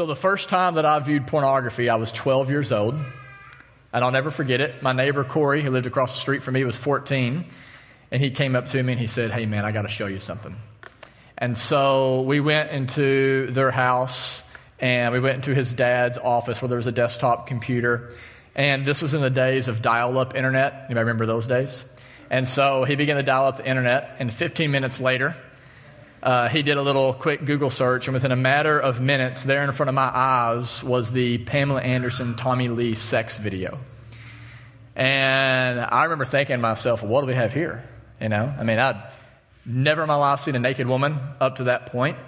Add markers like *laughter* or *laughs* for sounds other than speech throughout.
So, the first time that I viewed pornography, I was 12 years old. And I'll never forget it. My neighbor, Corey, who lived across the street from me, was 14. And he came up to me and he said, Hey, man, I got to show you something. And so we went into their house and we went into his dad's office where there was a desktop computer. And this was in the days of dial up internet. Anybody remember those days? And so he began to dial up the internet. And 15 minutes later, uh, he did a little quick Google search, and within a matter of minutes, there in front of my eyes was the Pamela Anderson Tommy Lee sex video. And I remember thinking to myself, what do we have here? You know, I mean, I'd never in my life seen a naked woman up to that point.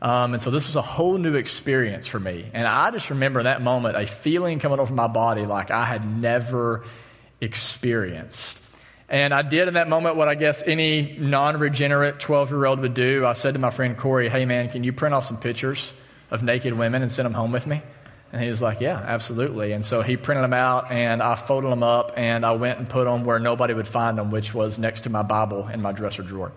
Um, and so this was a whole new experience for me. And I just remember that moment, a feeling coming over my body like I had never experienced. And I did in that moment what I guess any non regenerate 12 year old would do. I said to my friend Corey, hey man, can you print off some pictures of naked women and send them home with me? And he was like, yeah, absolutely. And so he printed them out and I folded them up and I went and put them where nobody would find them, which was next to my Bible in my dresser drawer.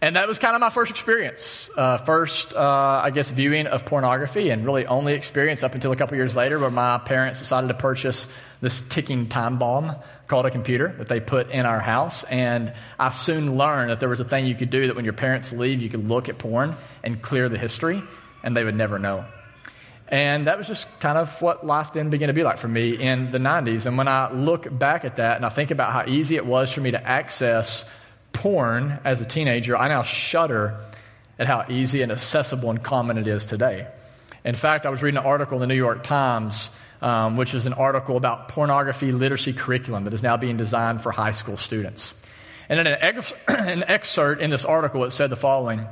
And that was kind of my first experience. Uh, first, uh, I guess, viewing of pornography, and really only experience up until a couple years later where my parents decided to purchase this ticking time bomb called a computer that they put in our house. And I soon learned that there was a thing you could do that when your parents leave, you could look at porn and clear the history, and they would never know. And that was just kind of what life then began to be like for me in the 90s. And when I look back at that and I think about how easy it was for me to access porn as a teenager, I now shudder at how easy and accessible and common it is today. In fact, I was reading an article in the New York Times um, which is an article about pornography literacy curriculum that is now being designed for high school students. And in an, ex- *clears throat* an excerpt in this article, it said the following.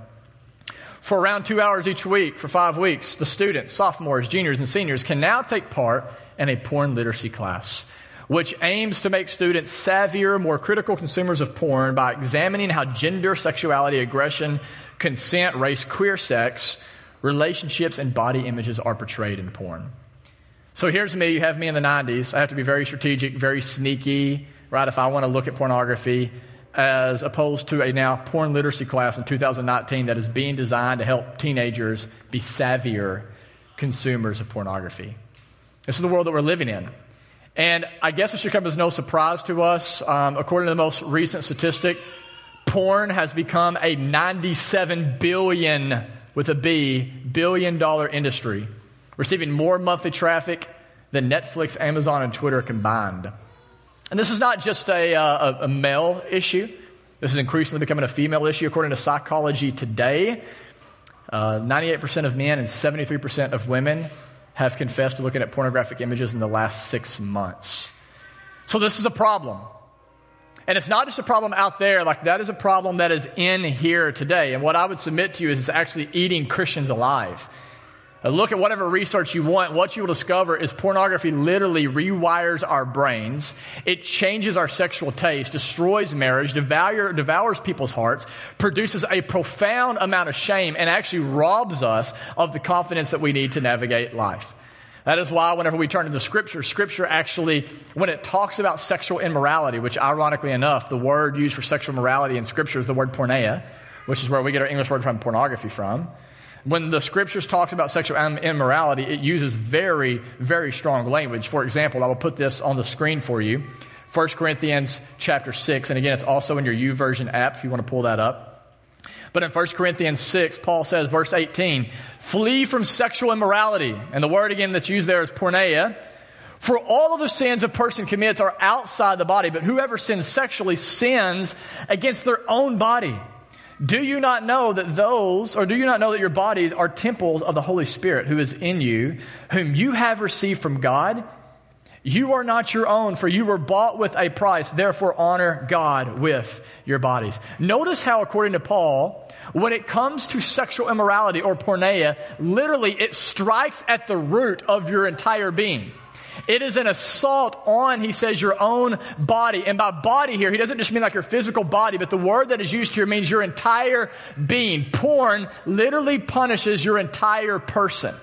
For around two hours each week for five weeks, the students, sophomores, juniors, and seniors can now take part in a porn literacy class, which aims to make students savvier, more critical consumers of porn by examining how gender, sexuality, aggression, consent, race, queer sex, relationships, and body images are portrayed in porn. So here's me. You have me in the 90s. I have to be very strategic, very sneaky, right? If I want to look at pornography, as opposed to a now porn literacy class in 2019 that is being designed to help teenagers be savvier consumers of pornography. This is the world that we're living in. And I guess it should come as no surprise to us. Um, according to the most recent statistic, porn has become a 97 billion with a B billion dollar industry receiving more monthly traffic than Netflix, Amazon, and Twitter combined. And this is not just a, uh, a, male issue. This is increasingly becoming a female issue. According to Psychology Today, uh, 98% of men and 73% of women have confessed to looking at pornographic images in the last six months. So this is a problem. And it's not just a problem out there, like that is a problem that is in here today. And what I would submit to you is it's actually eating Christians alive. Uh, look at whatever research you want. What you will discover is pornography literally rewires our brains. It changes our sexual taste, destroys marriage, devour, devours people's hearts, produces a profound amount of shame, and actually robs us of the confidence that we need to navigate life. That is why whenever we turn to the scripture, scripture actually, when it talks about sexual immorality, which ironically enough, the word used for sexual morality in scripture is the word porneia, which is where we get our English word from pornography from. When the scriptures talks about sexual immorality, it uses very, very strong language. For example, I will put this on the screen for you. 1 Corinthians chapter 6, and again, it's also in your YouVersion app if you want to pull that up. But in 1 Corinthians 6, Paul says, verse 18, flee from sexual immorality. And the word again that's used there is porneia. For all of the sins a person commits are outside the body, but whoever sins sexually sins against their own body. Do you not know that those, or do you not know that your bodies are temples of the Holy Spirit who is in you, whom you have received from God? You are not your own, for you were bought with a price. Therefore, honor God with your bodies. Notice how, according to Paul, when it comes to sexual immorality or porneia, literally it strikes at the root of your entire being. It is an assault on, he says, your own body. And by body here, he doesn't just mean like your physical body, but the word that is used here means your entire being. Porn literally punishes your entire person.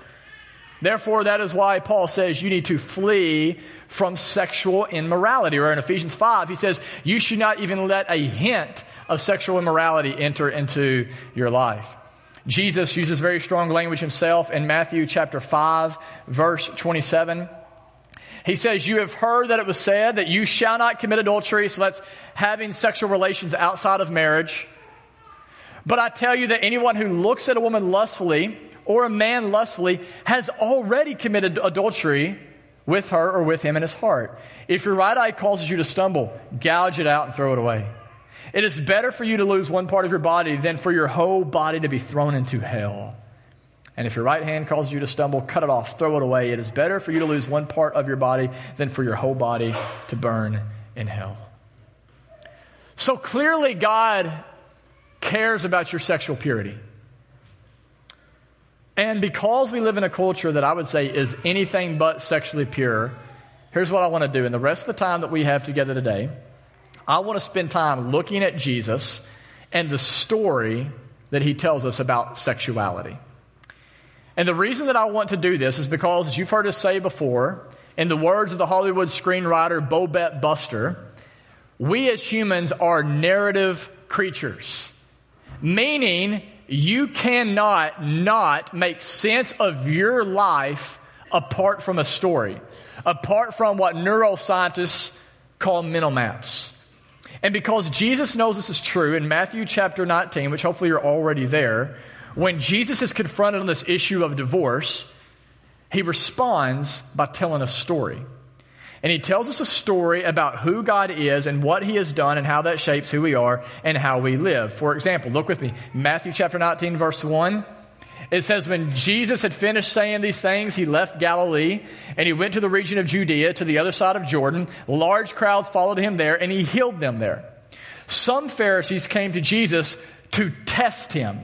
Therefore, that is why Paul says you need to flee from sexual immorality. Or in Ephesians 5, he says you should not even let a hint of sexual immorality enter into your life. Jesus uses very strong language himself in Matthew chapter 5, verse 27. He says, You have heard that it was said that you shall not commit adultery, so that's having sexual relations outside of marriage. But I tell you that anyone who looks at a woman lustfully or a man lustfully has already committed adultery with her or with him in his heart. If your right eye causes you to stumble, gouge it out and throw it away. It is better for you to lose one part of your body than for your whole body to be thrown into hell. And if your right hand causes you to stumble, cut it off, throw it away. It is better for you to lose one part of your body than for your whole body to burn in hell. So clearly, God cares about your sexual purity. And because we live in a culture that I would say is anything but sexually pure, here's what I want to do. In the rest of the time that we have together today, I want to spend time looking at Jesus and the story that he tells us about sexuality. And the reason that I want to do this is because, as you've heard us say before, in the words of the Hollywood screenwriter Bobette Buster, we as humans are narrative creatures. Meaning, you cannot not make sense of your life apart from a story, apart from what neuroscientists call mental maps. And because Jesus knows this is true in Matthew chapter 19, which hopefully you're already there, when Jesus is confronted on this issue of divorce, he responds by telling a story. And he tells us a story about who God is and what he has done and how that shapes who we are and how we live. For example, look with me, Matthew chapter 19, verse 1. It says, When Jesus had finished saying these things, he left Galilee and he went to the region of Judea to the other side of Jordan. Large crowds followed him there and he healed them there. Some Pharisees came to Jesus to test him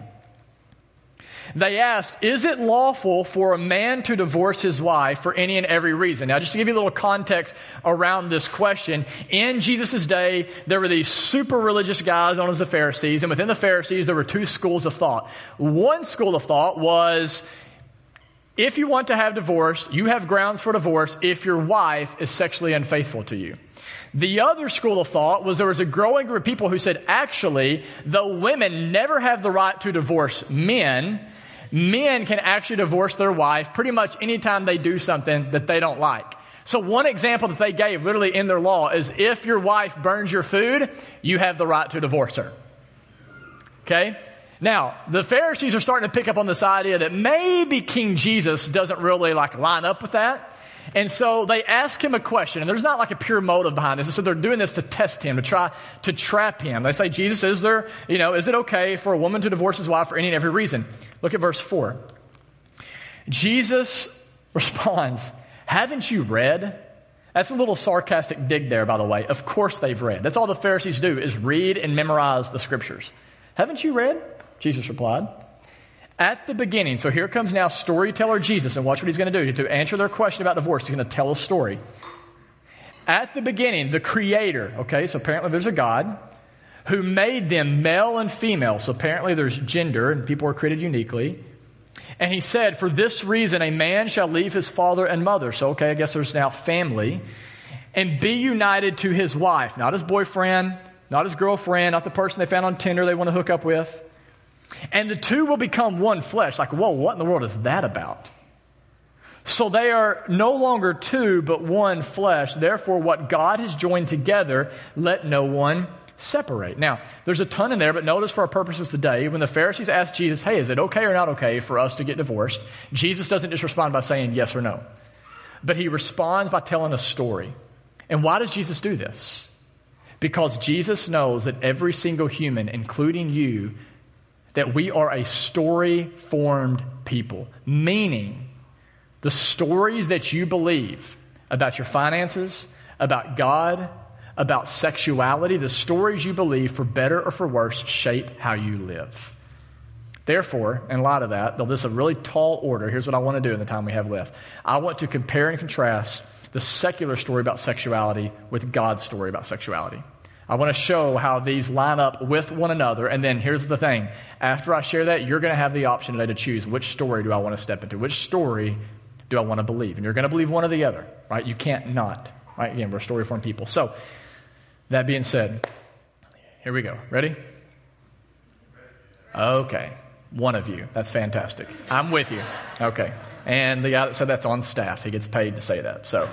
they asked, Is it lawful for a man to divorce his wife for any and every reason? Now, just to give you a little context around this question, in Jesus' day, there were these super religious guys known as the Pharisees, and within the Pharisees, there were two schools of thought. One school of thought was, if you want to have divorce, you have grounds for divorce if your wife is sexually unfaithful to you. The other school of thought was there was a growing group of people who said, actually, though women never have the right to divorce men, men can actually divorce their wife pretty much anytime they do something that they don't like. So one example that they gave literally in their law is if your wife burns your food, you have the right to divorce her. Okay? Now, the Pharisees are starting to pick up on this idea that maybe King Jesus doesn't really like line up with that. And so they ask him a question, and there's not like a pure motive behind this. So they're doing this to test him, to try to trap him. They say, Jesus, is there, you know, is it okay for a woman to divorce his wife for any and every reason? Look at verse 4. Jesus *laughs* responds, Haven't you read? That's a little sarcastic dig there, by the way. Of course they've read. That's all the Pharisees do is read and memorize the scriptures. Haven't you read? Jesus replied. At the beginning, so here comes now storyteller Jesus, and watch what he's going to do. To answer their question about divorce, he's going to tell a story. At the beginning, the Creator, okay, so apparently there's a God who made them male and female. So apparently there's gender, and people are created uniquely. And he said, For this reason, a man shall leave his father and mother. So, okay, I guess there's now family. And be united to his wife, not his boyfriend, not his girlfriend, not the person they found on Tinder they want to hook up with and the two will become one flesh. Like, whoa, what in the world is that about? So they are no longer two, but one flesh. Therefore, what God has joined together, let no one separate. Now, there's a ton in there, but notice for our purposes today, when the Pharisees asked Jesus, hey, is it okay or not okay for us to get divorced? Jesus doesn't just respond by saying yes or no, but he responds by telling a story. And why does Jesus do this? Because Jesus knows that every single human, including you, that we are a story formed people, meaning the stories that you believe about your finances, about God, about sexuality. The stories you believe, for better or for worse, shape how you live. Therefore, in light of that, though this is a really tall order, here's what I want to do in the time we have left. I want to compare and contrast the secular story about sexuality with God's story about sexuality. I want to show how these line up with one another. And then here's the thing. After I share that, you're going to have the option today to choose which story do I want to step into? Which story do I want to believe? And you're going to believe one or the other, right? You can't not, right? Again, we're story form people. So, that being said, here we go. Ready? Okay. One of you. That's fantastic. I'm with you. Okay. And the guy that said that's on staff. He gets paid to say that. So, *laughs*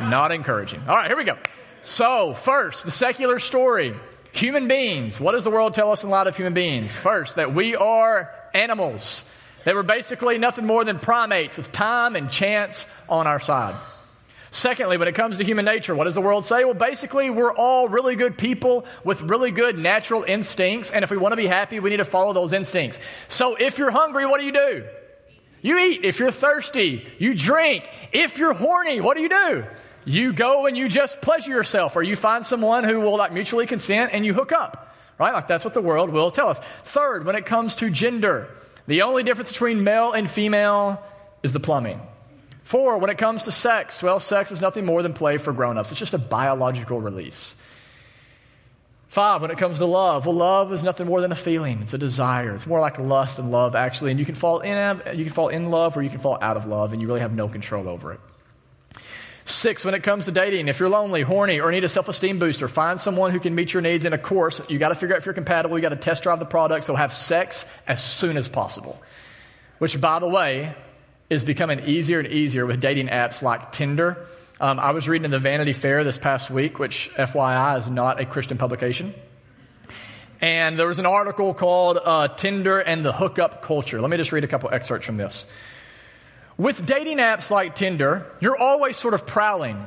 not encouraging. All right, here we go. So, first, the secular story. Human beings. What does the world tell us in light of human beings? First, that we are animals. They were basically nothing more than primates with time and chance on our side. Secondly, when it comes to human nature, what does the world say? Well, basically, we're all really good people with really good natural instincts, and if we want to be happy, we need to follow those instincts. So if you're hungry, what do you do? You eat. If you're thirsty, you drink. If you're horny, what do you do? You go and you just pleasure yourself, or you find someone who will like mutually consent and you hook up. Right? Like that's what the world will tell us. Third, when it comes to gender, the only difference between male and female is the plumbing. Four, when it comes to sex, well, sex is nothing more than play for grown ups. It's just a biological release. Five, when it comes to love, well, love is nothing more than a feeling. It's a desire. It's more like lust than love, actually. And you can fall in, you can fall in love or you can fall out of love, and you really have no control over it. Six, when it comes to dating, if you're lonely, horny, or need a self esteem booster, find someone who can meet your needs. In a course, you got to figure out if you're compatible. You got to test drive the product. So have sex as soon as possible. Which, by the way, is becoming easier and easier with dating apps like Tinder. Um, I was reading in the Vanity Fair this past week, which, FYI, is not a Christian publication. And there was an article called uh, Tinder and the Hookup Culture. Let me just read a couple excerpts from this. With dating apps like Tinder, you're always sort of prowling.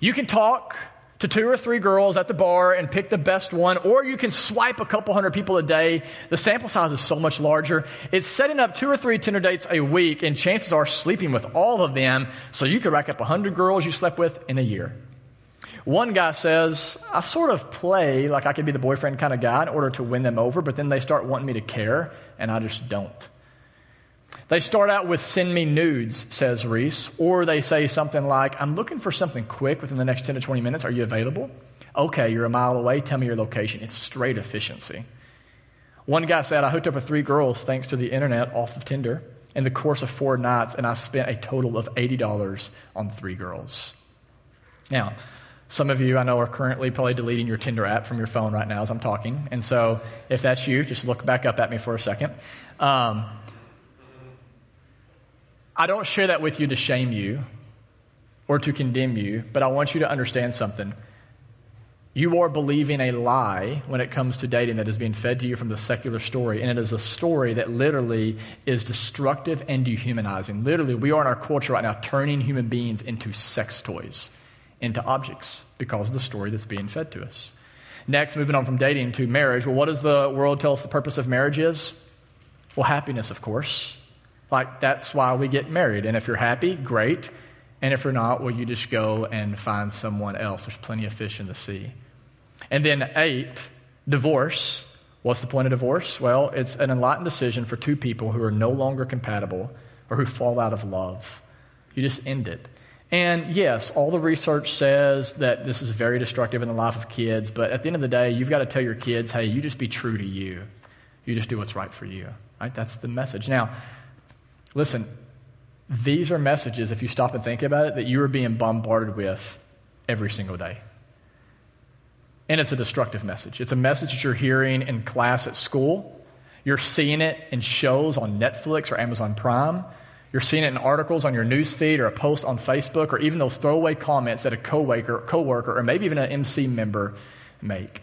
You can talk to two or three girls at the bar and pick the best one, or you can swipe a couple hundred people a day. The sample size is so much larger. It's setting up two or three Tinder dates a week, and chances are sleeping with all of them, so you could rack up a hundred girls you slept with in a year. One guy says, I sort of play like I could be the boyfriend kind of guy in order to win them over, but then they start wanting me to care, and I just don't. They start out with send me nudes, says Reese, or they say something like, I'm looking for something quick within the next 10 to 20 minutes. Are you available? Okay, you're a mile away. Tell me your location. It's straight efficiency. One guy said, I hooked up with three girls thanks to the internet off of Tinder in the course of four nights, and I spent a total of $80 on three girls. Now, some of you I know are currently probably deleting your Tinder app from your phone right now as I'm talking. And so if that's you, just look back up at me for a second. Um, I don't share that with you to shame you or to condemn you, but I want you to understand something. You are believing a lie when it comes to dating that is being fed to you from the secular story, and it is a story that literally is destructive and dehumanizing. Literally, we are in our culture right now turning human beings into sex toys, into objects, because of the story that's being fed to us. Next, moving on from dating to marriage. Well, what does the world tell us the purpose of marriage is? Well, happiness, of course. Like, that's why we get married. And if you're happy, great. And if you're not, well, you just go and find someone else. There's plenty of fish in the sea. And then, eight, divorce. What's the point of divorce? Well, it's an enlightened decision for two people who are no longer compatible or who fall out of love. You just end it. And yes, all the research says that this is very destructive in the life of kids, but at the end of the day, you've got to tell your kids, hey, you just be true to you. You just do what's right for you. Right? That's the message. Now, Listen, these are messages, if you stop and think about it, that you are being bombarded with every single day. And it's a destructive message. It's a message that you're hearing in class at school. You're seeing it in shows on Netflix or Amazon Prime. You're seeing it in articles on your news feed or a post on Facebook or even those throwaway comments that a coworker, coworker or maybe even an MC member make.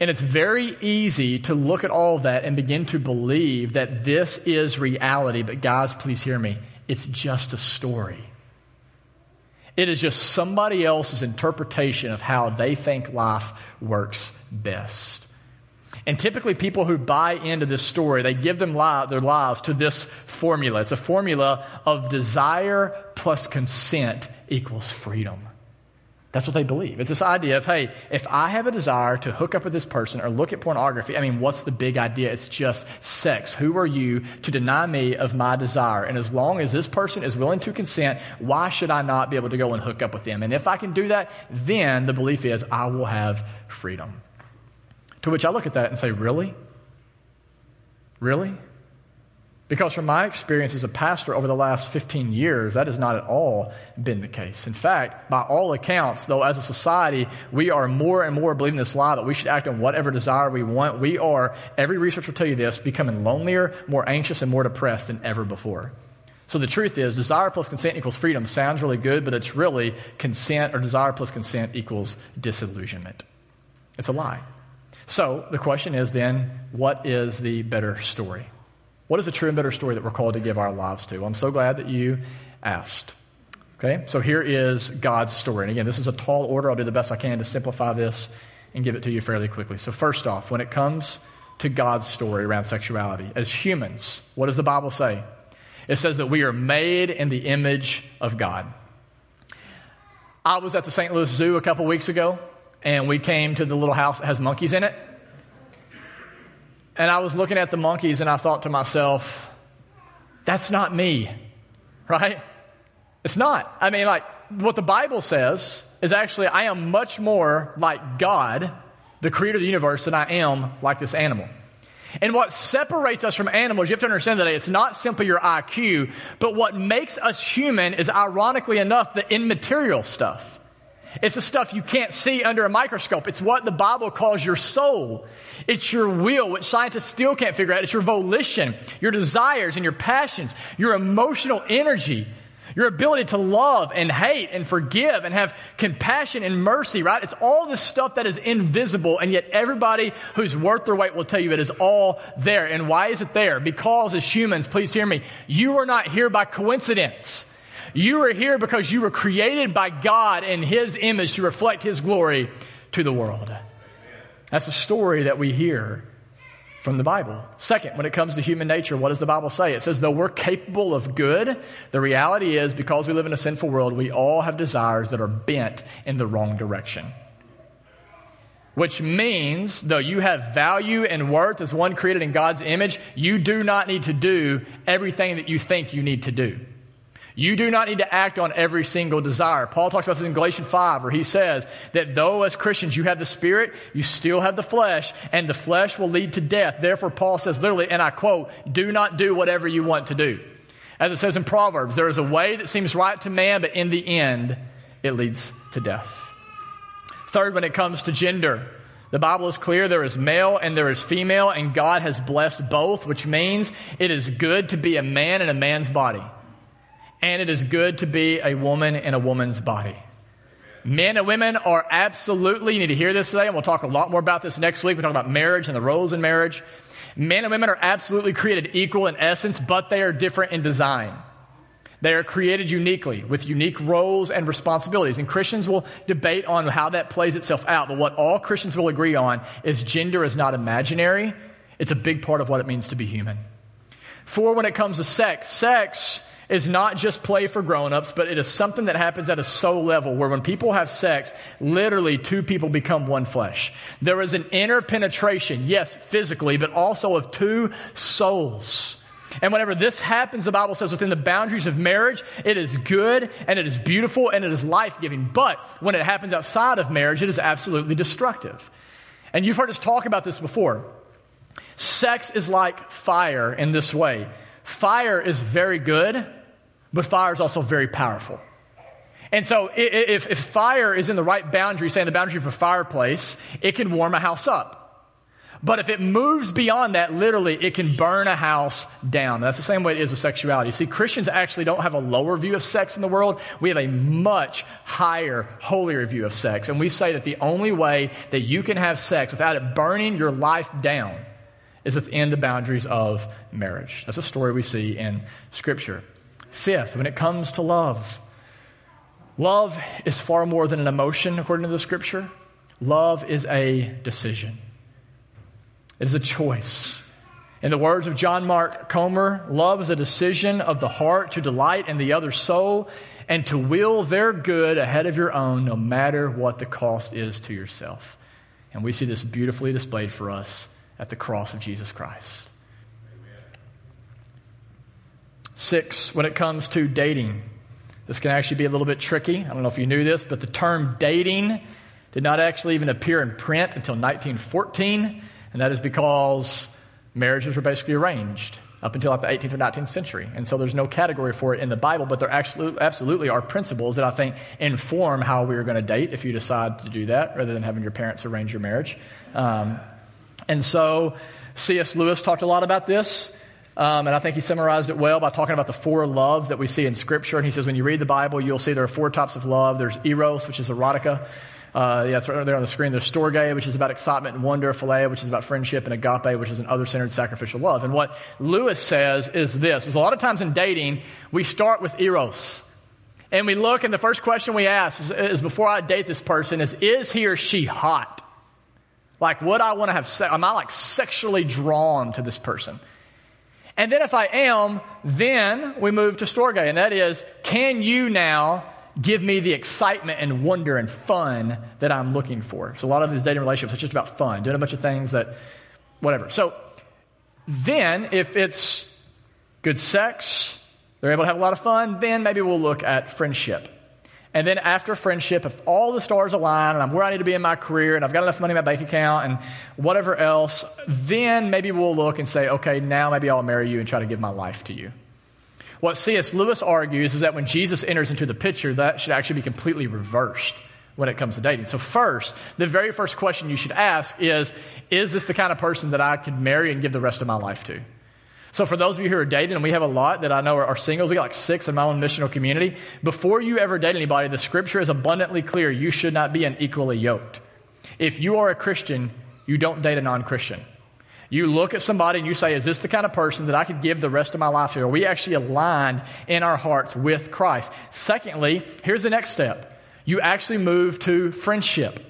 And it's very easy to look at all that and begin to believe that this is reality. But, guys, please hear me. It's just a story. It is just somebody else's interpretation of how they think life works best. And typically, people who buy into this story, they give them li- their lives to this formula. It's a formula of desire plus consent equals freedom. That's what they believe. It's this idea of, hey, if I have a desire to hook up with this person or look at pornography, I mean, what's the big idea? It's just sex. Who are you to deny me of my desire? And as long as this person is willing to consent, why should I not be able to go and hook up with them? And if I can do that, then the belief is I will have freedom. To which I look at that and say, really? Really? Because from my experience as a pastor over the last 15 years, that has not at all been the case. In fact, by all accounts, though, as a society, we are more and more believing this lie that we should act on whatever desire we want. We are, every research will tell you this, becoming lonelier, more anxious, and more depressed than ever before. So the truth is, desire plus consent equals freedom sounds really good, but it's really consent or desire plus consent equals disillusionment. It's a lie. So the question is then, what is the better story? What is the true and better story that we're called to give our lives to? I'm so glad that you asked. Okay, so here is God's story. And again, this is a tall order. I'll do the best I can to simplify this and give it to you fairly quickly. So, first off, when it comes to God's story around sexuality, as humans, what does the Bible say? It says that we are made in the image of God. I was at the St. Louis Zoo a couple weeks ago, and we came to the little house that has monkeys in it. And I was looking at the monkeys and I thought to myself, that's not me, *laughs* right? It's not. I mean, like, what the Bible says is actually, I am much more like God, the creator of the universe, than I am like this animal. And what separates us from animals, you have to understand that it's not simply your IQ, but what makes us human is ironically enough the immaterial stuff. It's the stuff you can't see under a microscope. It's what the Bible calls your soul. It's your will, which scientists still can't figure out. It's your volition, your desires and your passions, your emotional energy, your ability to love and hate and forgive and have compassion and mercy, right? It's all this stuff that is invisible, and yet everybody who's worth their weight will tell you it is all there. And why is it there? Because as humans, please hear me, you are not here by coincidence. You are here because you were created by God in His image to reflect His glory to the world. That's a story that we hear from the Bible. Second, when it comes to human nature, what does the Bible say? It says, though we're capable of good, the reality is because we live in a sinful world, we all have desires that are bent in the wrong direction. Which means, though you have value and worth as one created in God's image, you do not need to do everything that you think you need to do. You do not need to act on every single desire. Paul talks about this in Galatians 5, where he says that though as Christians you have the Spirit, you still have the flesh, and the flesh will lead to death. Therefore, Paul says literally, and I quote, do not do whatever you want to do. As it says in Proverbs, there is a way that seems right to man, but in the end, it leads to death. Third, when it comes to gender, the Bible is clear there is male and there is female, and God has blessed both, which means it is good to be a man in a man's body and it is good to be a woman in a woman's body. Men and women are absolutely, you need to hear this today, and we'll talk a lot more about this next week. We talk about marriage and the roles in marriage. Men and women are absolutely created equal in essence, but they are different in design. They are created uniquely with unique roles and responsibilities. And Christians will debate on how that plays itself out. But what all Christians will agree on is gender is not imaginary. It's a big part of what it means to be human. For when it comes to sex, sex is not just play for grown-ups, but it is something that happens at a soul level where when people have sex, literally two people become one flesh. There is an inner penetration, yes, physically, but also of two souls. And whenever this happens, the Bible says within the boundaries of marriage, it is good and it is beautiful and it is life giving. But when it happens outside of marriage, it is absolutely destructive. And you've heard us talk about this before. Sex is like fire in this way. Fire is very good, but fire is also very powerful. And so if, if fire is in the right boundary, say in the boundary of a fireplace, it can warm a house up. But if it moves beyond that, literally, it can burn a house down. That's the same way it is with sexuality. See, Christians actually don't have a lower view of sex in the world. We have a much higher, holier view of sex. And we say that the only way that you can have sex without it burning your life down is within the boundaries of marriage. That's a story we see in Scripture. Fifth, when it comes to love, love is far more than an emotion, according to the scripture. Love is a decision, it is a choice. In the words of John Mark Comer, love is a decision of the heart to delight in the other soul and to will their good ahead of your own, no matter what the cost is to yourself. And we see this beautifully displayed for us at the cross of Jesus Christ. Six, when it comes to dating, this can actually be a little bit tricky. I don't know if you knew this, but the term dating did not actually even appear in print until 1914, and that is because marriages were basically arranged up until like the 18th or 19th century. And so there's no category for it in the Bible, but there actually, absolutely are principles that I think inform how we are going to date if you decide to do that rather than having your parents arrange your marriage. Um, and so C.S. Lewis talked a lot about this. Um, and I think he summarized it well by talking about the four loves that we see in Scripture. And he says, when you read the Bible, you'll see there are four types of love. There's eros, which is erotica. Uh, yeah, it's right there on the screen. There's storge, which is about excitement and wonder. Philia, which is about friendship. And agape, which is an other-centered sacrificial love. And what Lewis says is this, is a lot of times in dating, we start with eros. And we look, and the first question we ask is, is before I date this person is, is he or she hot? Like, would I want to have sex? Am I like sexually drawn to this person? And then if I am, then we move to storge, and that is, can you now give me the excitement and wonder and fun that I'm looking for? So a lot of these dating relationships, it's just about fun, doing a bunch of things that, whatever. So then, if it's good sex, they're able to have a lot of fun, then maybe we'll look at friendship. And then after friendship, if all the stars align and I'm where I need to be in my career and I've got enough money in my bank account and whatever else, then maybe we'll look and say, okay, now maybe I'll marry you and try to give my life to you. What C.S. Lewis argues is that when Jesus enters into the picture, that should actually be completely reversed when it comes to dating. So first, the very first question you should ask is, is this the kind of person that I could marry and give the rest of my life to? So for those of you who are dating, and we have a lot that I know are, are singles, we got like six in my own missional community. Before you ever date anybody, the scripture is abundantly clear. You should not be unequally yoked. If you are a Christian, you don't date a non-Christian. You look at somebody and you say, is this the kind of person that I could give the rest of my life to? Are we actually aligned in our hearts with Christ? Secondly, here's the next step. You actually move to friendship.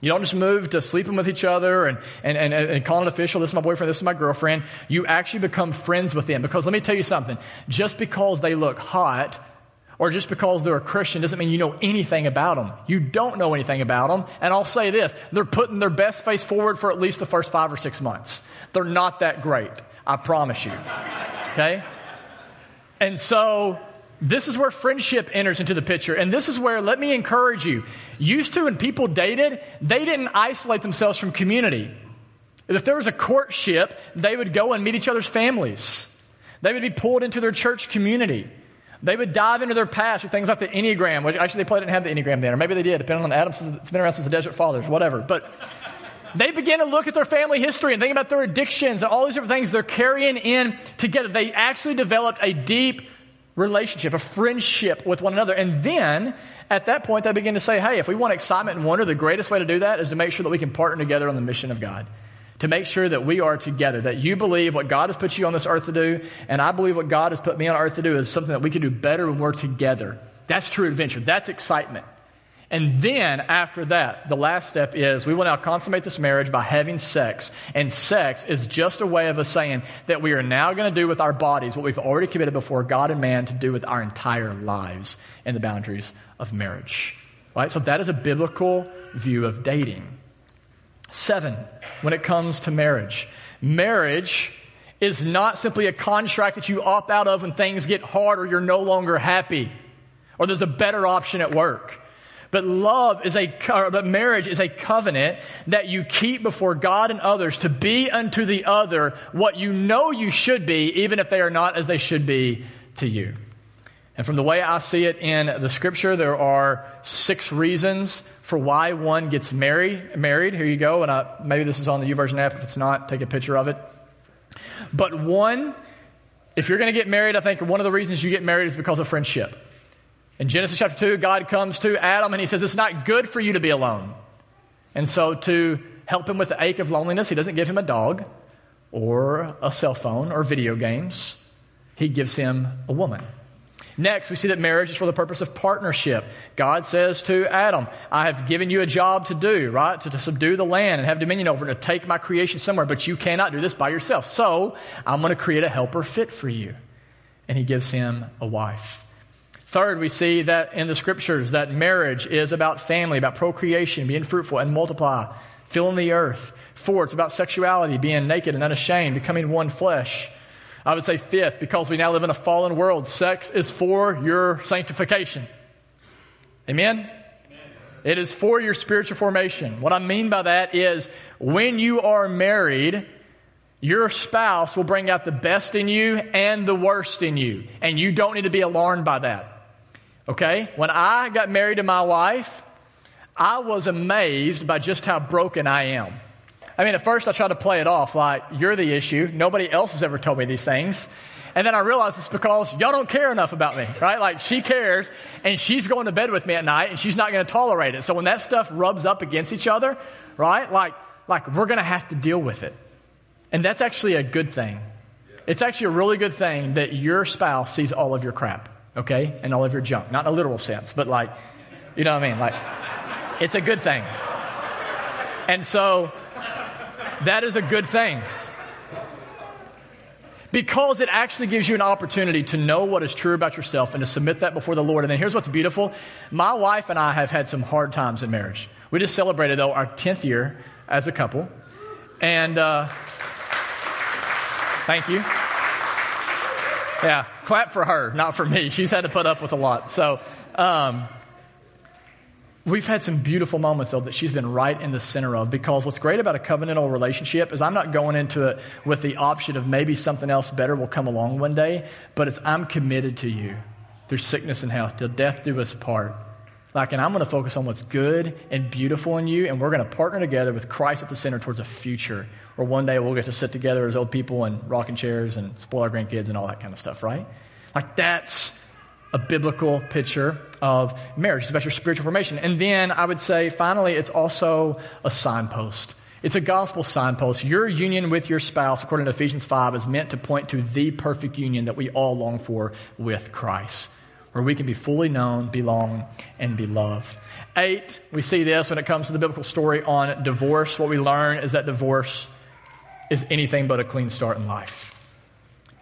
You don't just move to sleeping with each other and, and, and, and calling it official, this is my boyfriend, this is my girlfriend. You actually become friends with them. Because let me tell you something. Just because they look hot or just because they're a Christian doesn't mean you know anything about them. You don't know anything about them. And I'll say this, they're putting their best face forward for at least the first five or six months. They're not that great. I promise you. Okay? And so this is where friendship enters into the picture. And this is where, let me encourage you, used to when people dated, they didn't isolate themselves from community. If there was a courtship, they would go and meet each other's families. They would be pulled into their church community. They would dive into their past with things like the Enneagram, which actually they probably didn't have the Enneagram then, or maybe they did, depending on Adam. It's been around since the Desert Fathers, whatever. But they begin to look at their family history and think about their addictions and all these different things they're carrying in together. They actually developed a deep relationship, a friendship with one another. And then at that point, they begin to say, hey, if we want excitement and wonder, the greatest way to do that is to make sure that we can partner together on the mission of God. To make sure that we are together, that you believe what God has put you on this earth to do, and I believe what God has put me on earth to do is something that we can do better when we're together. That's true adventure. That's excitement. And then after that, the last step is we will now consummate this marriage by having sex. And sex is just a way of us saying that we are now going to do with our bodies what we've already committed before God and man to do with our entire lives in the boundaries of marriage. Right? So that is a biblical view of dating. Seven, when it comes to marriage, marriage is not simply a contract that you opt out of when things get hard or you're no longer happy or there's a better option at work. But love is a, but marriage is a covenant that you keep before God and others to be unto the other what you know you should be, even if they are not as they should be to you. And from the way I see it in the scripture, there are six reasons for why one gets married. Married. Here you go. And I, maybe this is on the YouVersion app. If it's not, take a picture of it. But one, if you're going to get married, I think one of the reasons you get married is because of friendship. In Genesis chapter 2, God comes to Adam and he says, It's not good for you to be alone. And so, to help him with the ache of loneliness, he doesn't give him a dog or a cell phone or video games. He gives him a woman. Next, we see that marriage is for the purpose of partnership. God says to Adam, I have given you a job to do, right? To, to subdue the land and have dominion over it, to take my creation somewhere, but you cannot do this by yourself. So, I'm going to create a helper fit for you. And he gives him a wife. Third, we see that in the scriptures that marriage is about family, about procreation, being fruitful and multiply, filling the earth. Four, it's about sexuality, being naked and unashamed, becoming one flesh. I would say fifth, because we now live in a fallen world, sex is for your sanctification. Amen? Amen? It is for your spiritual formation. What I mean by that is when you are married, your spouse will bring out the best in you and the worst in you. And you don't need to be alarmed by that. Okay? When I got married to my wife, I was amazed by just how broken I am. I mean, at first I tried to play it off like, you're the issue. Nobody else has ever told me these things. And then I realized it's because y'all don't care enough about me, right? Like, she cares, and she's going to bed with me at night, and she's not going to tolerate it. So when that stuff rubs up against each other, right? Like, like we're going to have to deal with it. And that's actually a good thing. It's actually a really good thing that your spouse sees all of your crap okay? And all of your junk. Not in a literal sense, but like, you know what I mean? Like, it's a good thing. And so, that is a good thing. Because it actually gives you an opportunity to know what is true about yourself and to submit that before the Lord. And then here's what's beautiful. My wife and I have had some hard times in marriage. We just celebrated, though, our 10th year as a couple. And uh, thank you. Yeah, clap for her, not for me. She's had to put up with a lot. So, um, we've had some beautiful moments though that she's been right in the center of because what's great about a covenantal relationship is I'm not going into it with the option of maybe something else better will come along one day, but it's I'm committed to you through sickness and health, till death do us part. Like, and I'm going to focus on what's good and beautiful in you, and we're going to partner together with Christ at the center towards a future where one day we'll get to sit together as old people and rocking chairs and spoil our grandkids and all that kind of stuff, right? Like that's a biblical picture of marriage. It's about your spiritual formation. And then I would say, finally, it's also a signpost. It's a gospel signpost. Your union with your spouse, according to Ephesians 5, is meant to point to the perfect union that we all long for with Christ, where we can be fully known, belong, and be loved. Eight, we see this when it comes to the biblical story on divorce. What we learn is that divorce is anything but a clean start in life.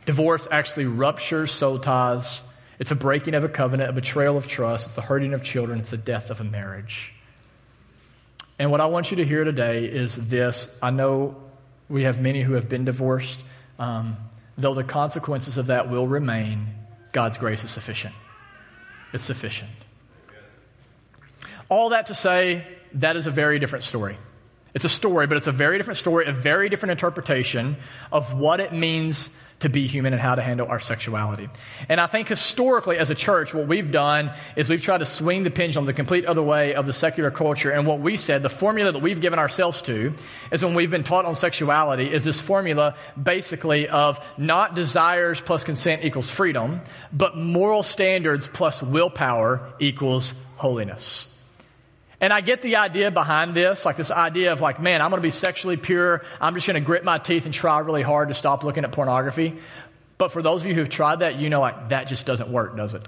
Divorce actually ruptures soul ties. It's a breaking of a covenant, a betrayal of trust. It's the hurting of children. It's the death of a marriage. And what I want you to hear today is this. I know we have many who have been divorced. Um, though the consequences of that will remain, God's grace is sufficient. It's sufficient. All that to say, that is a very different story. It's a story, but it's a very different story, a very different interpretation of what it means to be human and how to handle our sexuality. And I think historically as a church, what we've done is we've tried to swing the pendulum the complete other way of the secular culture. And what we said, the formula that we've given ourselves to is when we've been taught on sexuality is this formula basically of not desires plus consent equals freedom, but moral standards plus willpower equals holiness. And I get the idea behind this, like this idea of like, man, I'm going to be sexually pure. I'm just going to grit my teeth and try really hard to stop looking at pornography. But for those of you who've tried that, you know, like, that just doesn't work, does it?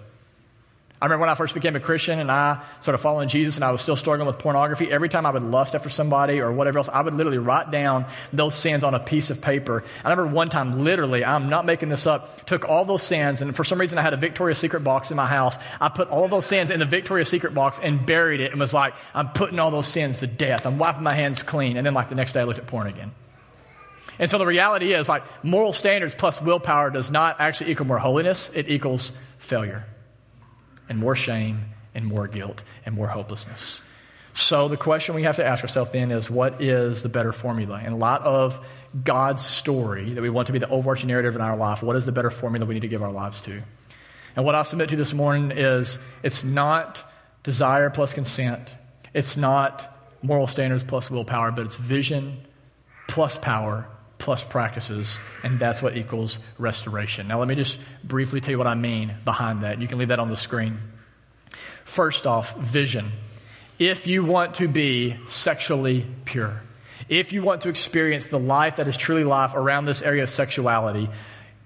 I remember when I first became a Christian and I started following Jesus and I was still struggling with pornography. Every time I would lust after somebody or whatever else, I would literally write down those sins on a piece of paper. I remember one time, literally, I'm not making this up, took all those sins and for some reason I had a Victoria's Secret box in my house. I put all those sins in the Victoria's Secret box and buried it and was like, I'm putting all those sins to death. I'm wiping my hands clean. And then like the next day I looked at porn again. And so the reality is like moral standards plus willpower does not actually equal more holiness. It equals failure and more shame and more guilt and more hopelessness. So the question we have to ask ourselves then is what is the better formula? And a lot of God's story that we want to be the overarching narrative in our life, what is the better formula we need to give our lives to? And what I'll submit to this morning is it's not desire plus consent. It's not moral standards plus willpower, but it's vision plus power plus practices, and that's what equals restoration. Now, let me just briefly tell you what I mean behind that. You can leave that on the screen. First off, vision. If you want to be sexually pure, if you want to experience the life that is truly life around this area of sexuality,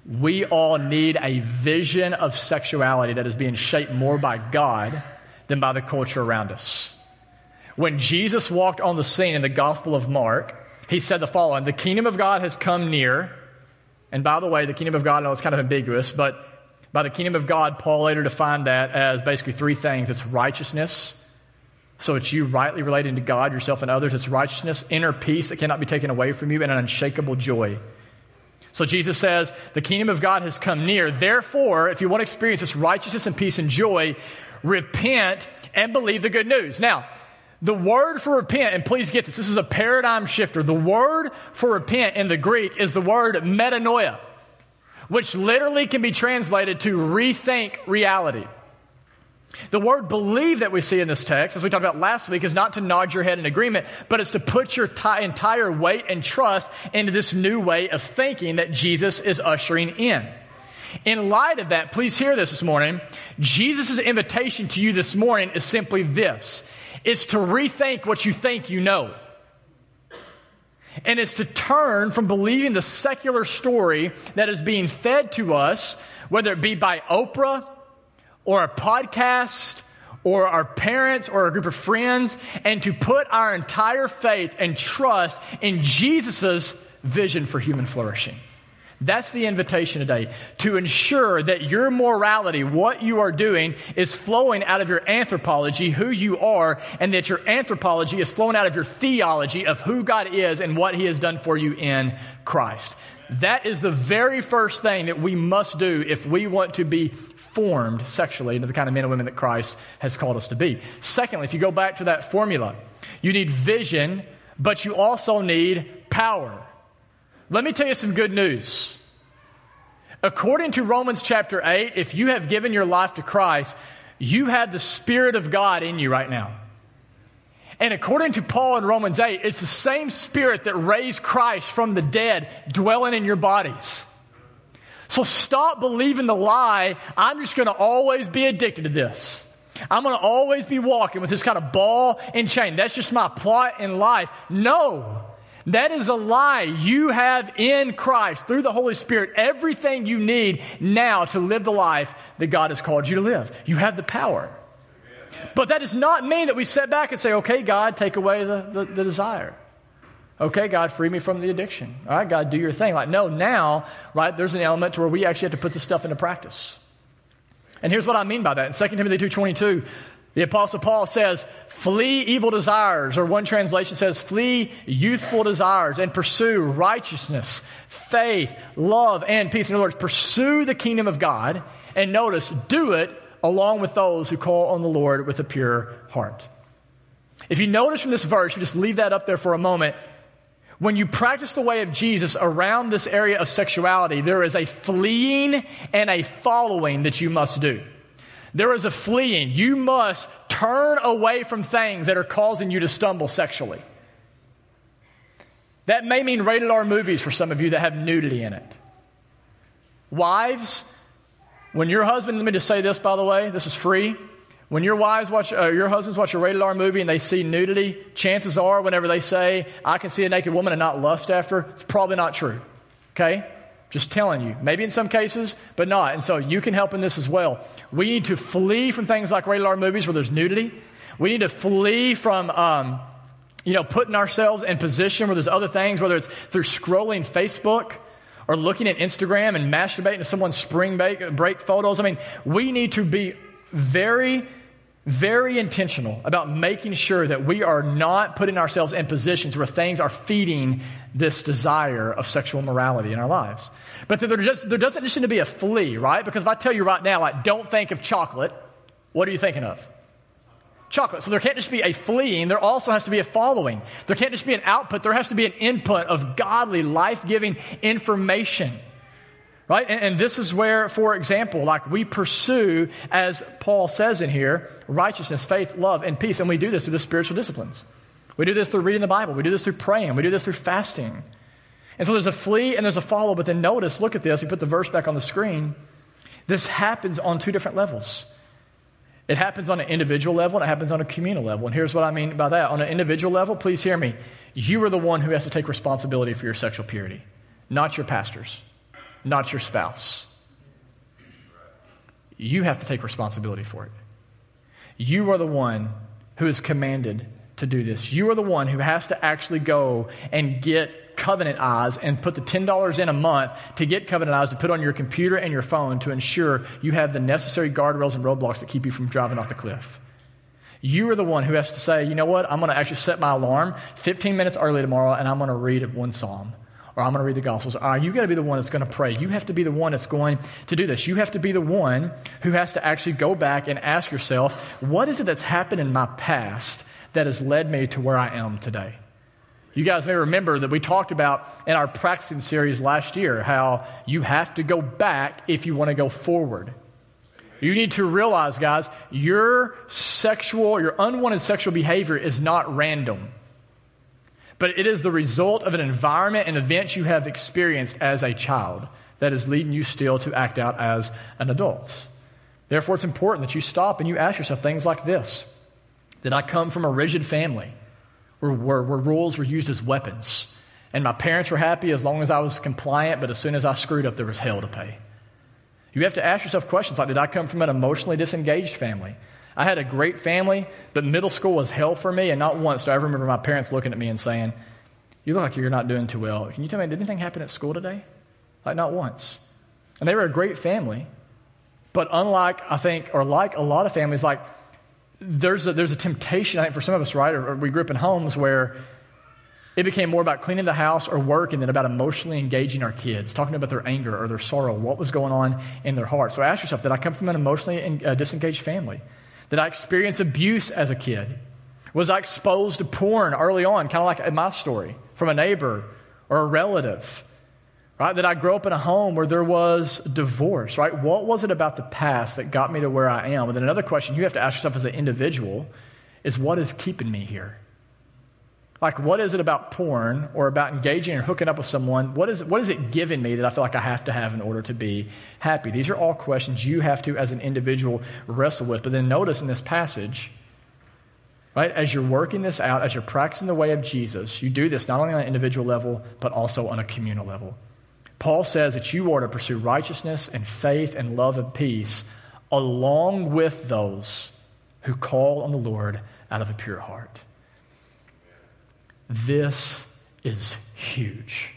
we all need a vision of sexuality that is being shaped more by God than by the culture around us. When Jesus walked on the scene in the Gospel of Mark, he said the following The kingdom of God has come near. And by the way, the kingdom of God, I know it's kind of ambiguous, but By the kingdom of God, Paul later defined that as basically three things it's righteousness. So it's you rightly relating to God, yourself, and others. It's righteousness, inner peace that cannot be taken away from you, and an unshakable joy. So Jesus says, the kingdom of God has come near. Therefore, if you want to experience this righteousness and peace and joy, repent and believe the good news. Now, the word for repent, and please get this, this is a paradigm shifter. The word for repent in the Greek is the word metanoia which literally can be translated to rethink reality. The word believe that we see in this text, as we talked about last week, is not to nod your head in agreement, but it's to put your t- entire weight and trust into this new way of thinking that Jesus is ushering in. In light of that, please hear this this morning. Jesus' invitation to you this morning is simply this. It's to rethink what you think you know. And it's to turn from believing the secular story that is being fed to us, whether it be by Oprah or a podcast or our parents or a group of friends, and to put our entire faith and trust in Jesus' vision for human flourishing. That's the invitation today to ensure that your morality, what you are doing, is flowing out of your anthropology, who you are, and that your anthropology is flowing out of your theology of who God is and what He has done for you in Christ. That is the very first thing that we must do if we want to be formed sexually into the kind of men and women that Christ has called us to be. Secondly, if you go back to that formula, you need vision, but you also need power. Let me tell you some good news. According to Romans chapter 8, if you have given your life to Christ, you have the Spirit of God in you right now. And according to Paul in Romans 8, it's the same Spirit that raised Christ from the dead dwelling in your bodies. So stop believing the lie, I'm just going to always be addicted to this. I'm going to always be walking with this kind of ball and chain. That's just my plot in life. No. That is a lie. You have in Christ, through the Holy Spirit, everything you need now to live the life that God has called you to live. You have the power. But that does not mean that we sit back and say, okay, God, take away the, the, the desire. Okay, God, free me from the addiction. All right, God, do your thing. Like, no, now, right, there's an element to where we actually have to put this stuff into practice. And here's what I mean by that. In 2 Timothy 2.22, the apostle Paul says, flee evil desires, or one translation says, flee youthful desires and pursue righteousness, faith, love, and peace. In other words, pursue the kingdom of God and notice, do it along with those who call on the Lord with a pure heart. If you notice from this verse, you just leave that up there for a moment. When you practice the way of Jesus around this area of sexuality, there is a fleeing and a following that you must do. There is a fleeing. You must turn away from things that are causing you to stumble sexually. That may mean rated R movies for some of you that have nudity in it. Wives, when your husband, let me just say this by the way, this is free. When your wives watch, uh, your husbands watch a rated R movie and they see nudity, chances are whenever they say, I can see a naked woman and not lust after, it's probably not true. Okay? Just telling you. Maybe in some cases, but not. And so you can help in this as well. We need to flee from things like rated R movies where there's nudity. We need to flee from, um, you know, putting ourselves in position where there's other things, whether it's through scrolling Facebook or looking at Instagram and masturbating to someone's spring break, break photos. I mean, we need to be very very intentional about making sure that we are not putting ourselves in positions where things are feeding this desire of sexual morality in our lives. But there, just, there doesn't just need to be a flee, right? Because if I tell you right now, like, don't think of chocolate, what are you thinking of? Chocolate. So there can't just be a fleeing, there also has to be a following. There can't just be an output, there has to be an input of godly, life giving information. Right? And, and, this is where, for example, like we pursue, as Paul says in here, righteousness, faith, love, and peace. And we do this through the spiritual disciplines. We do this through reading the Bible. We do this through praying. We do this through fasting. And so there's a flee and there's a follow. But then notice, look at this. You put the verse back on the screen. This happens on two different levels. It happens on an individual level and it happens on a communal level. And here's what I mean by that. On an individual level, please hear me. You are the one who has to take responsibility for your sexual purity, not your pastors not your spouse. You have to take responsibility for it. You are the one who is commanded to do this. You are the one who has to actually go and get Covenant Eyes and put the $10 in a month to get Covenant Eyes to put on your computer and your phone to ensure you have the necessary guardrails and roadblocks that keep you from driving off the cliff. You are the one who has to say, you know what, I'm going to actually set my alarm 15 minutes early tomorrow and I'm going to read one psalm or I'm going to read the Gospels. Uh, you got to be the one that's going to pray. You have to be the one that's going to do this. You have to be the one who has to actually go back and ask yourself, what is it that's happened in my past that has led me to where I am today? You guys may remember that we talked about in our practicing series last year how you have to go back if you want to go forward. You need to realize, guys, your sexual, your unwanted sexual behavior is not random, but it is the result of an environment and events you have experienced as a child that is leading you still to act out as an adult. Therefore, it's important that you stop and you ask yourself things like this Did I come from a rigid family where, where, where rules were used as weapons? And my parents were happy as long as I was compliant, but as soon as I screwed up, there was hell to pay. You have to ask yourself questions like Did I come from an emotionally disengaged family? I had a great family, but middle school was hell for me, and not once do I remember my parents looking at me and saying, You look like you're not doing too well. Can you tell me, did anything happen at school today? Like, not once. And they were a great family, but unlike, I think, or like a lot of families, like, there's a, there's a temptation, I think, for some of us, right? Or, or we grew up in homes where it became more about cleaning the house or working than about emotionally engaging our kids, talking about their anger or their sorrow, what was going on in their heart. So ask yourself, did I come from an emotionally uh, disengaged family? Did I experience abuse as a kid? Was I exposed to porn early on, kind of like in my story, from a neighbor or a relative? Right? Did I grow up in a home where there was divorce? Right? What was it about the past that got me to where I am? And then another question you have to ask yourself as an individual is what is keeping me here? Like, what is it about porn or about engaging and hooking up with someone? What is, what is it giving me that I feel like I have to have in order to be happy? These are all questions you have to, as an individual, wrestle with. But then notice in this passage, right, as you're working this out, as you're practicing the way of Jesus, you do this not only on an individual level, but also on a communal level. Paul says that you are to pursue righteousness and faith and love and peace along with those who call on the Lord out of a pure heart. This is huge.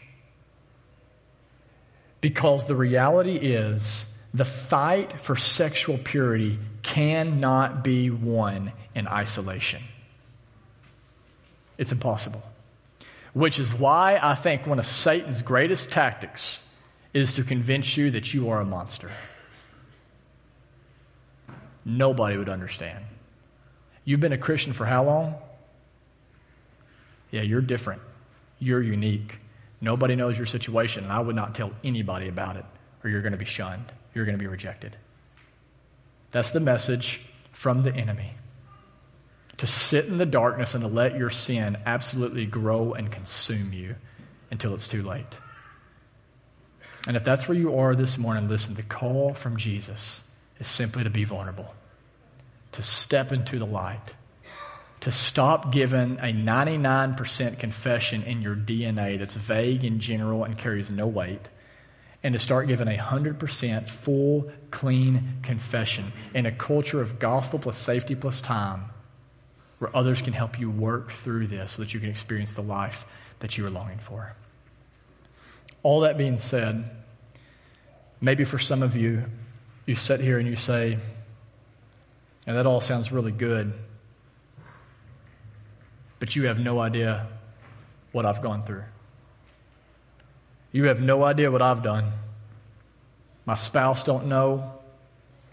Because the reality is, the fight for sexual purity cannot be won in isolation. It's impossible. Which is why I think one of Satan's greatest tactics is to convince you that you are a monster. Nobody would understand. You've been a Christian for how long? Yeah, you're different. You're unique. Nobody knows your situation, and I would not tell anybody about it, or you're going to be shunned. You're going to be rejected. That's the message from the enemy. To sit in the darkness and to let your sin absolutely grow and consume you until it's too late. And if that's where you are this morning, listen, the call from Jesus is simply to be vulnerable, to step into the light to stop giving a 99% confession in your DNA that's vague and general and carries no weight, and to start giving a 100% full, clean confession in a culture of gospel plus safety plus time where others can help you work through this so that you can experience the life that you are longing for. All that being said, maybe for some of you, you sit here and you say, and that all sounds really good but you have no idea what I've gone through. You have no idea what I've done. My spouse don't know.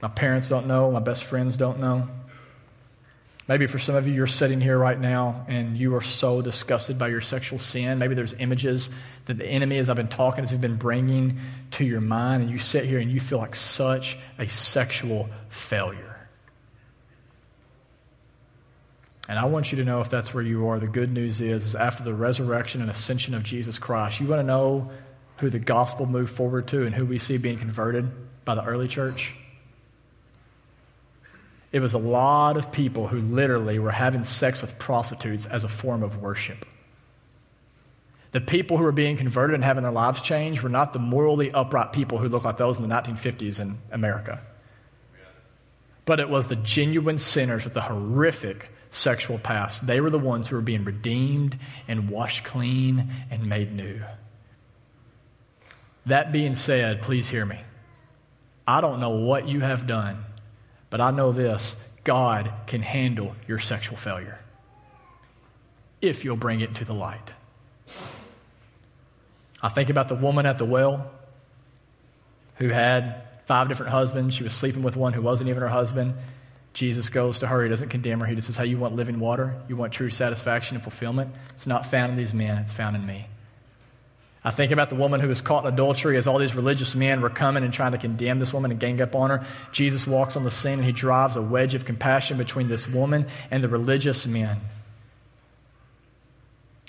My parents don't know. My best friends don't know. Maybe for some of you, you're sitting here right now and you are so disgusted by your sexual sin. Maybe there's images that the enemy, as I've been talking, has been bringing to your mind, and you sit here and you feel like such a sexual failure. And I want you to know if that's where you are. The good news is, is after the resurrection and ascension of Jesus Christ, you want to know who the gospel moved forward to and who we see being converted by the early church? It was a lot of people who literally were having sex with prostitutes as a form of worship. The people who were being converted and having their lives changed were not the morally upright people who looked like those in the 1950s in America. But it was the genuine sinners with the horrific sexual past. They were the ones who were being redeemed and washed clean and made new. That being said, please hear me. I don't know what you have done, but I know this God can handle your sexual failure if you'll bring it to the light. I think about the woman at the well who had five different husbands. She was sleeping with one who wasn't even her husband. Jesus goes to her. He doesn't condemn her. He just says, Hey, you want living water? You want true satisfaction and fulfillment? It's not found in these men, it's found in me. I think about the woman who was caught in adultery as all these religious men were coming and trying to condemn this woman and gang up on her. Jesus walks on the scene and he drives a wedge of compassion between this woman and the religious men.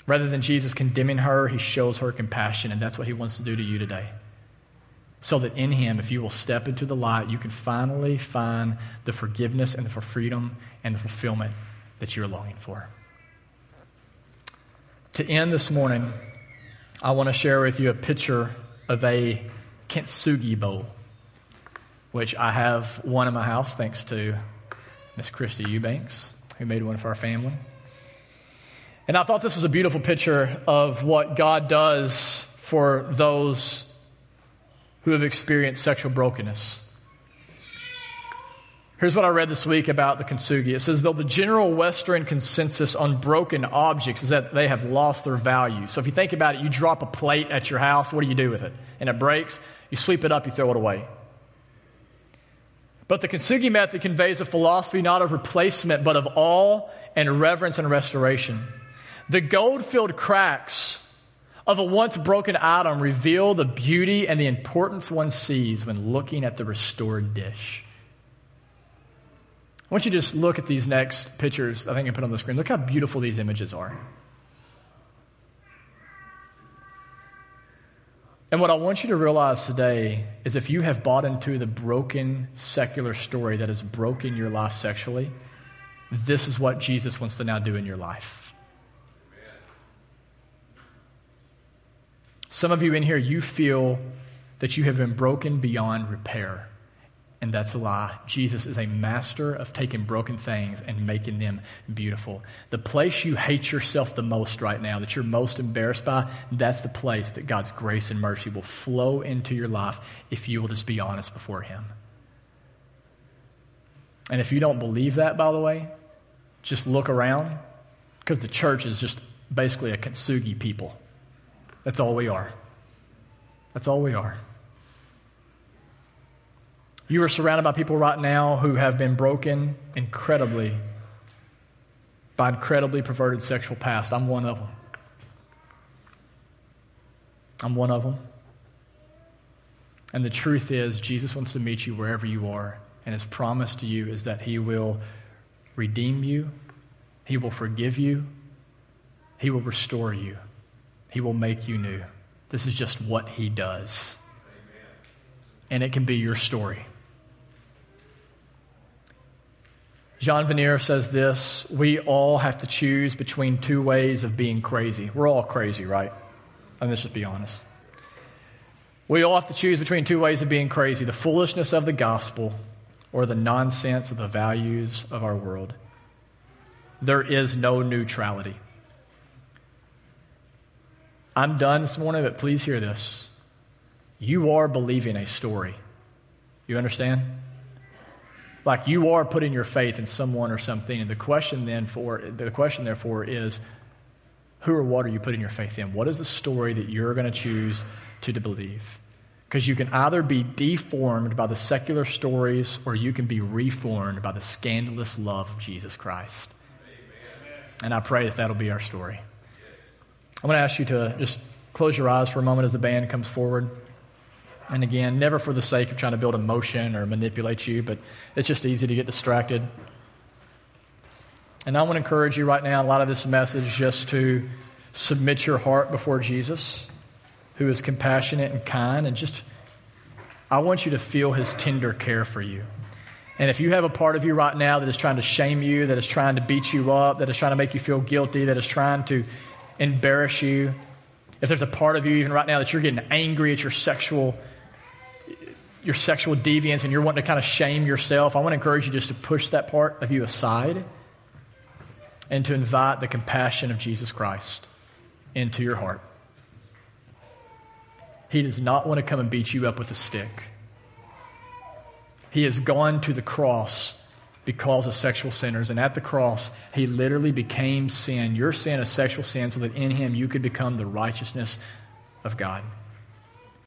Rather than Jesus condemning her, he shows her compassion, and that's what he wants to do to you today. So that in him, if you will step into the light, you can finally find the forgiveness and the freedom and the fulfillment that you're longing for. To end this morning, I want to share with you a picture of a kintsugi bowl, which I have one in my house thanks to Miss Christy Eubanks, who made one for our family. And I thought this was a beautiful picture of what God does for those who have experienced sexual brokenness. Here's what I read this week about the kintsugi. It says, though the general Western consensus on broken objects is that they have lost their value. So if you think about it, you drop a plate at your house, what do you do with it? And it breaks, you sweep it up, you throw it away. But the kintsugi method conveys a philosophy not of replacement, but of awe and reverence and restoration. The gold filled cracks of a once broken item reveal the beauty and the importance one sees when looking at the restored dish. I want you to just look at these next pictures I think I put on the screen. Look how beautiful these images are. And what I want you to realize today is if you have bought into the broken secular story that has broken your life sexually, this is what Jesus wants to now do in your life. Some of you in here, you feel that you have been broken beyond repair. And that's a lie. Jesus is a master of taking broken things and making them beautiful. The place you hate yourself the most right now, that you're most embarrassed by, that's the place that God's grace and mercy will flow into your life if you will just be honest before Him. And if you don't believe that, by the way, just look around because the church is just basically a kintsugi people. That's all we are. That's all we are. You are surrounded by people right now who have been broken incredibly by incredibly perverted sexual past. I'm one of them. I'm one of them. And the truth is, Jesus wants to meet you wherever you are. And his promise to you is that he will redeem you, he will forgive you, he will restore you. He will make you new. This is just what He does. And it can be your story. Jean Vanier says this We all have to choose between two ways of being crazy. We're all crazy, right? And let's just be honest. We all have to choose between two ways of being crazy the foolishness of the gospel or the nonsense of the values of our world. There is no neutrality. I'm done this morning, but please hear this. You are believing a story. You understand? Like you are putting your faith in someone or something. And the question then for the question therefore is who or what are you putting your faith in? What is the story that you're going to choose to, believe? Because you can either be deformed by the secular stories or you can be reformed by the scandalous love of Jesus Christ. And I pray that that'll be our story. I'm going to ask you to just close your eyes for a moment as the band comes forward. And again, never for the sake of trying to build emotion or manipulate you, but it's just easy to get distracted. And I want to encourage you right now, a lot of this message, just to submit your heart before Jesus, who is compassionate and kind, and just, I want you to feel his tender care for you. And if you have a part of you right now that is trying to shame you, that is trying to beat you up, that is trying to make you feel guilty, that is trying to embarrass you, if there's a part of you even right now that you're getting angry at your sexual your sexual deviance and you're wanting to kind of shame yourself, I want to encourage you just to push that part of you aside and to invite the compassion of Jesus Christ into your heart. He does not want to come and beat you up with a stick. He has gone to the cross because of sexual sinners. And at the cross, he literally became sin, your sin a sexual sin, so that in him you could become the righteousness of God.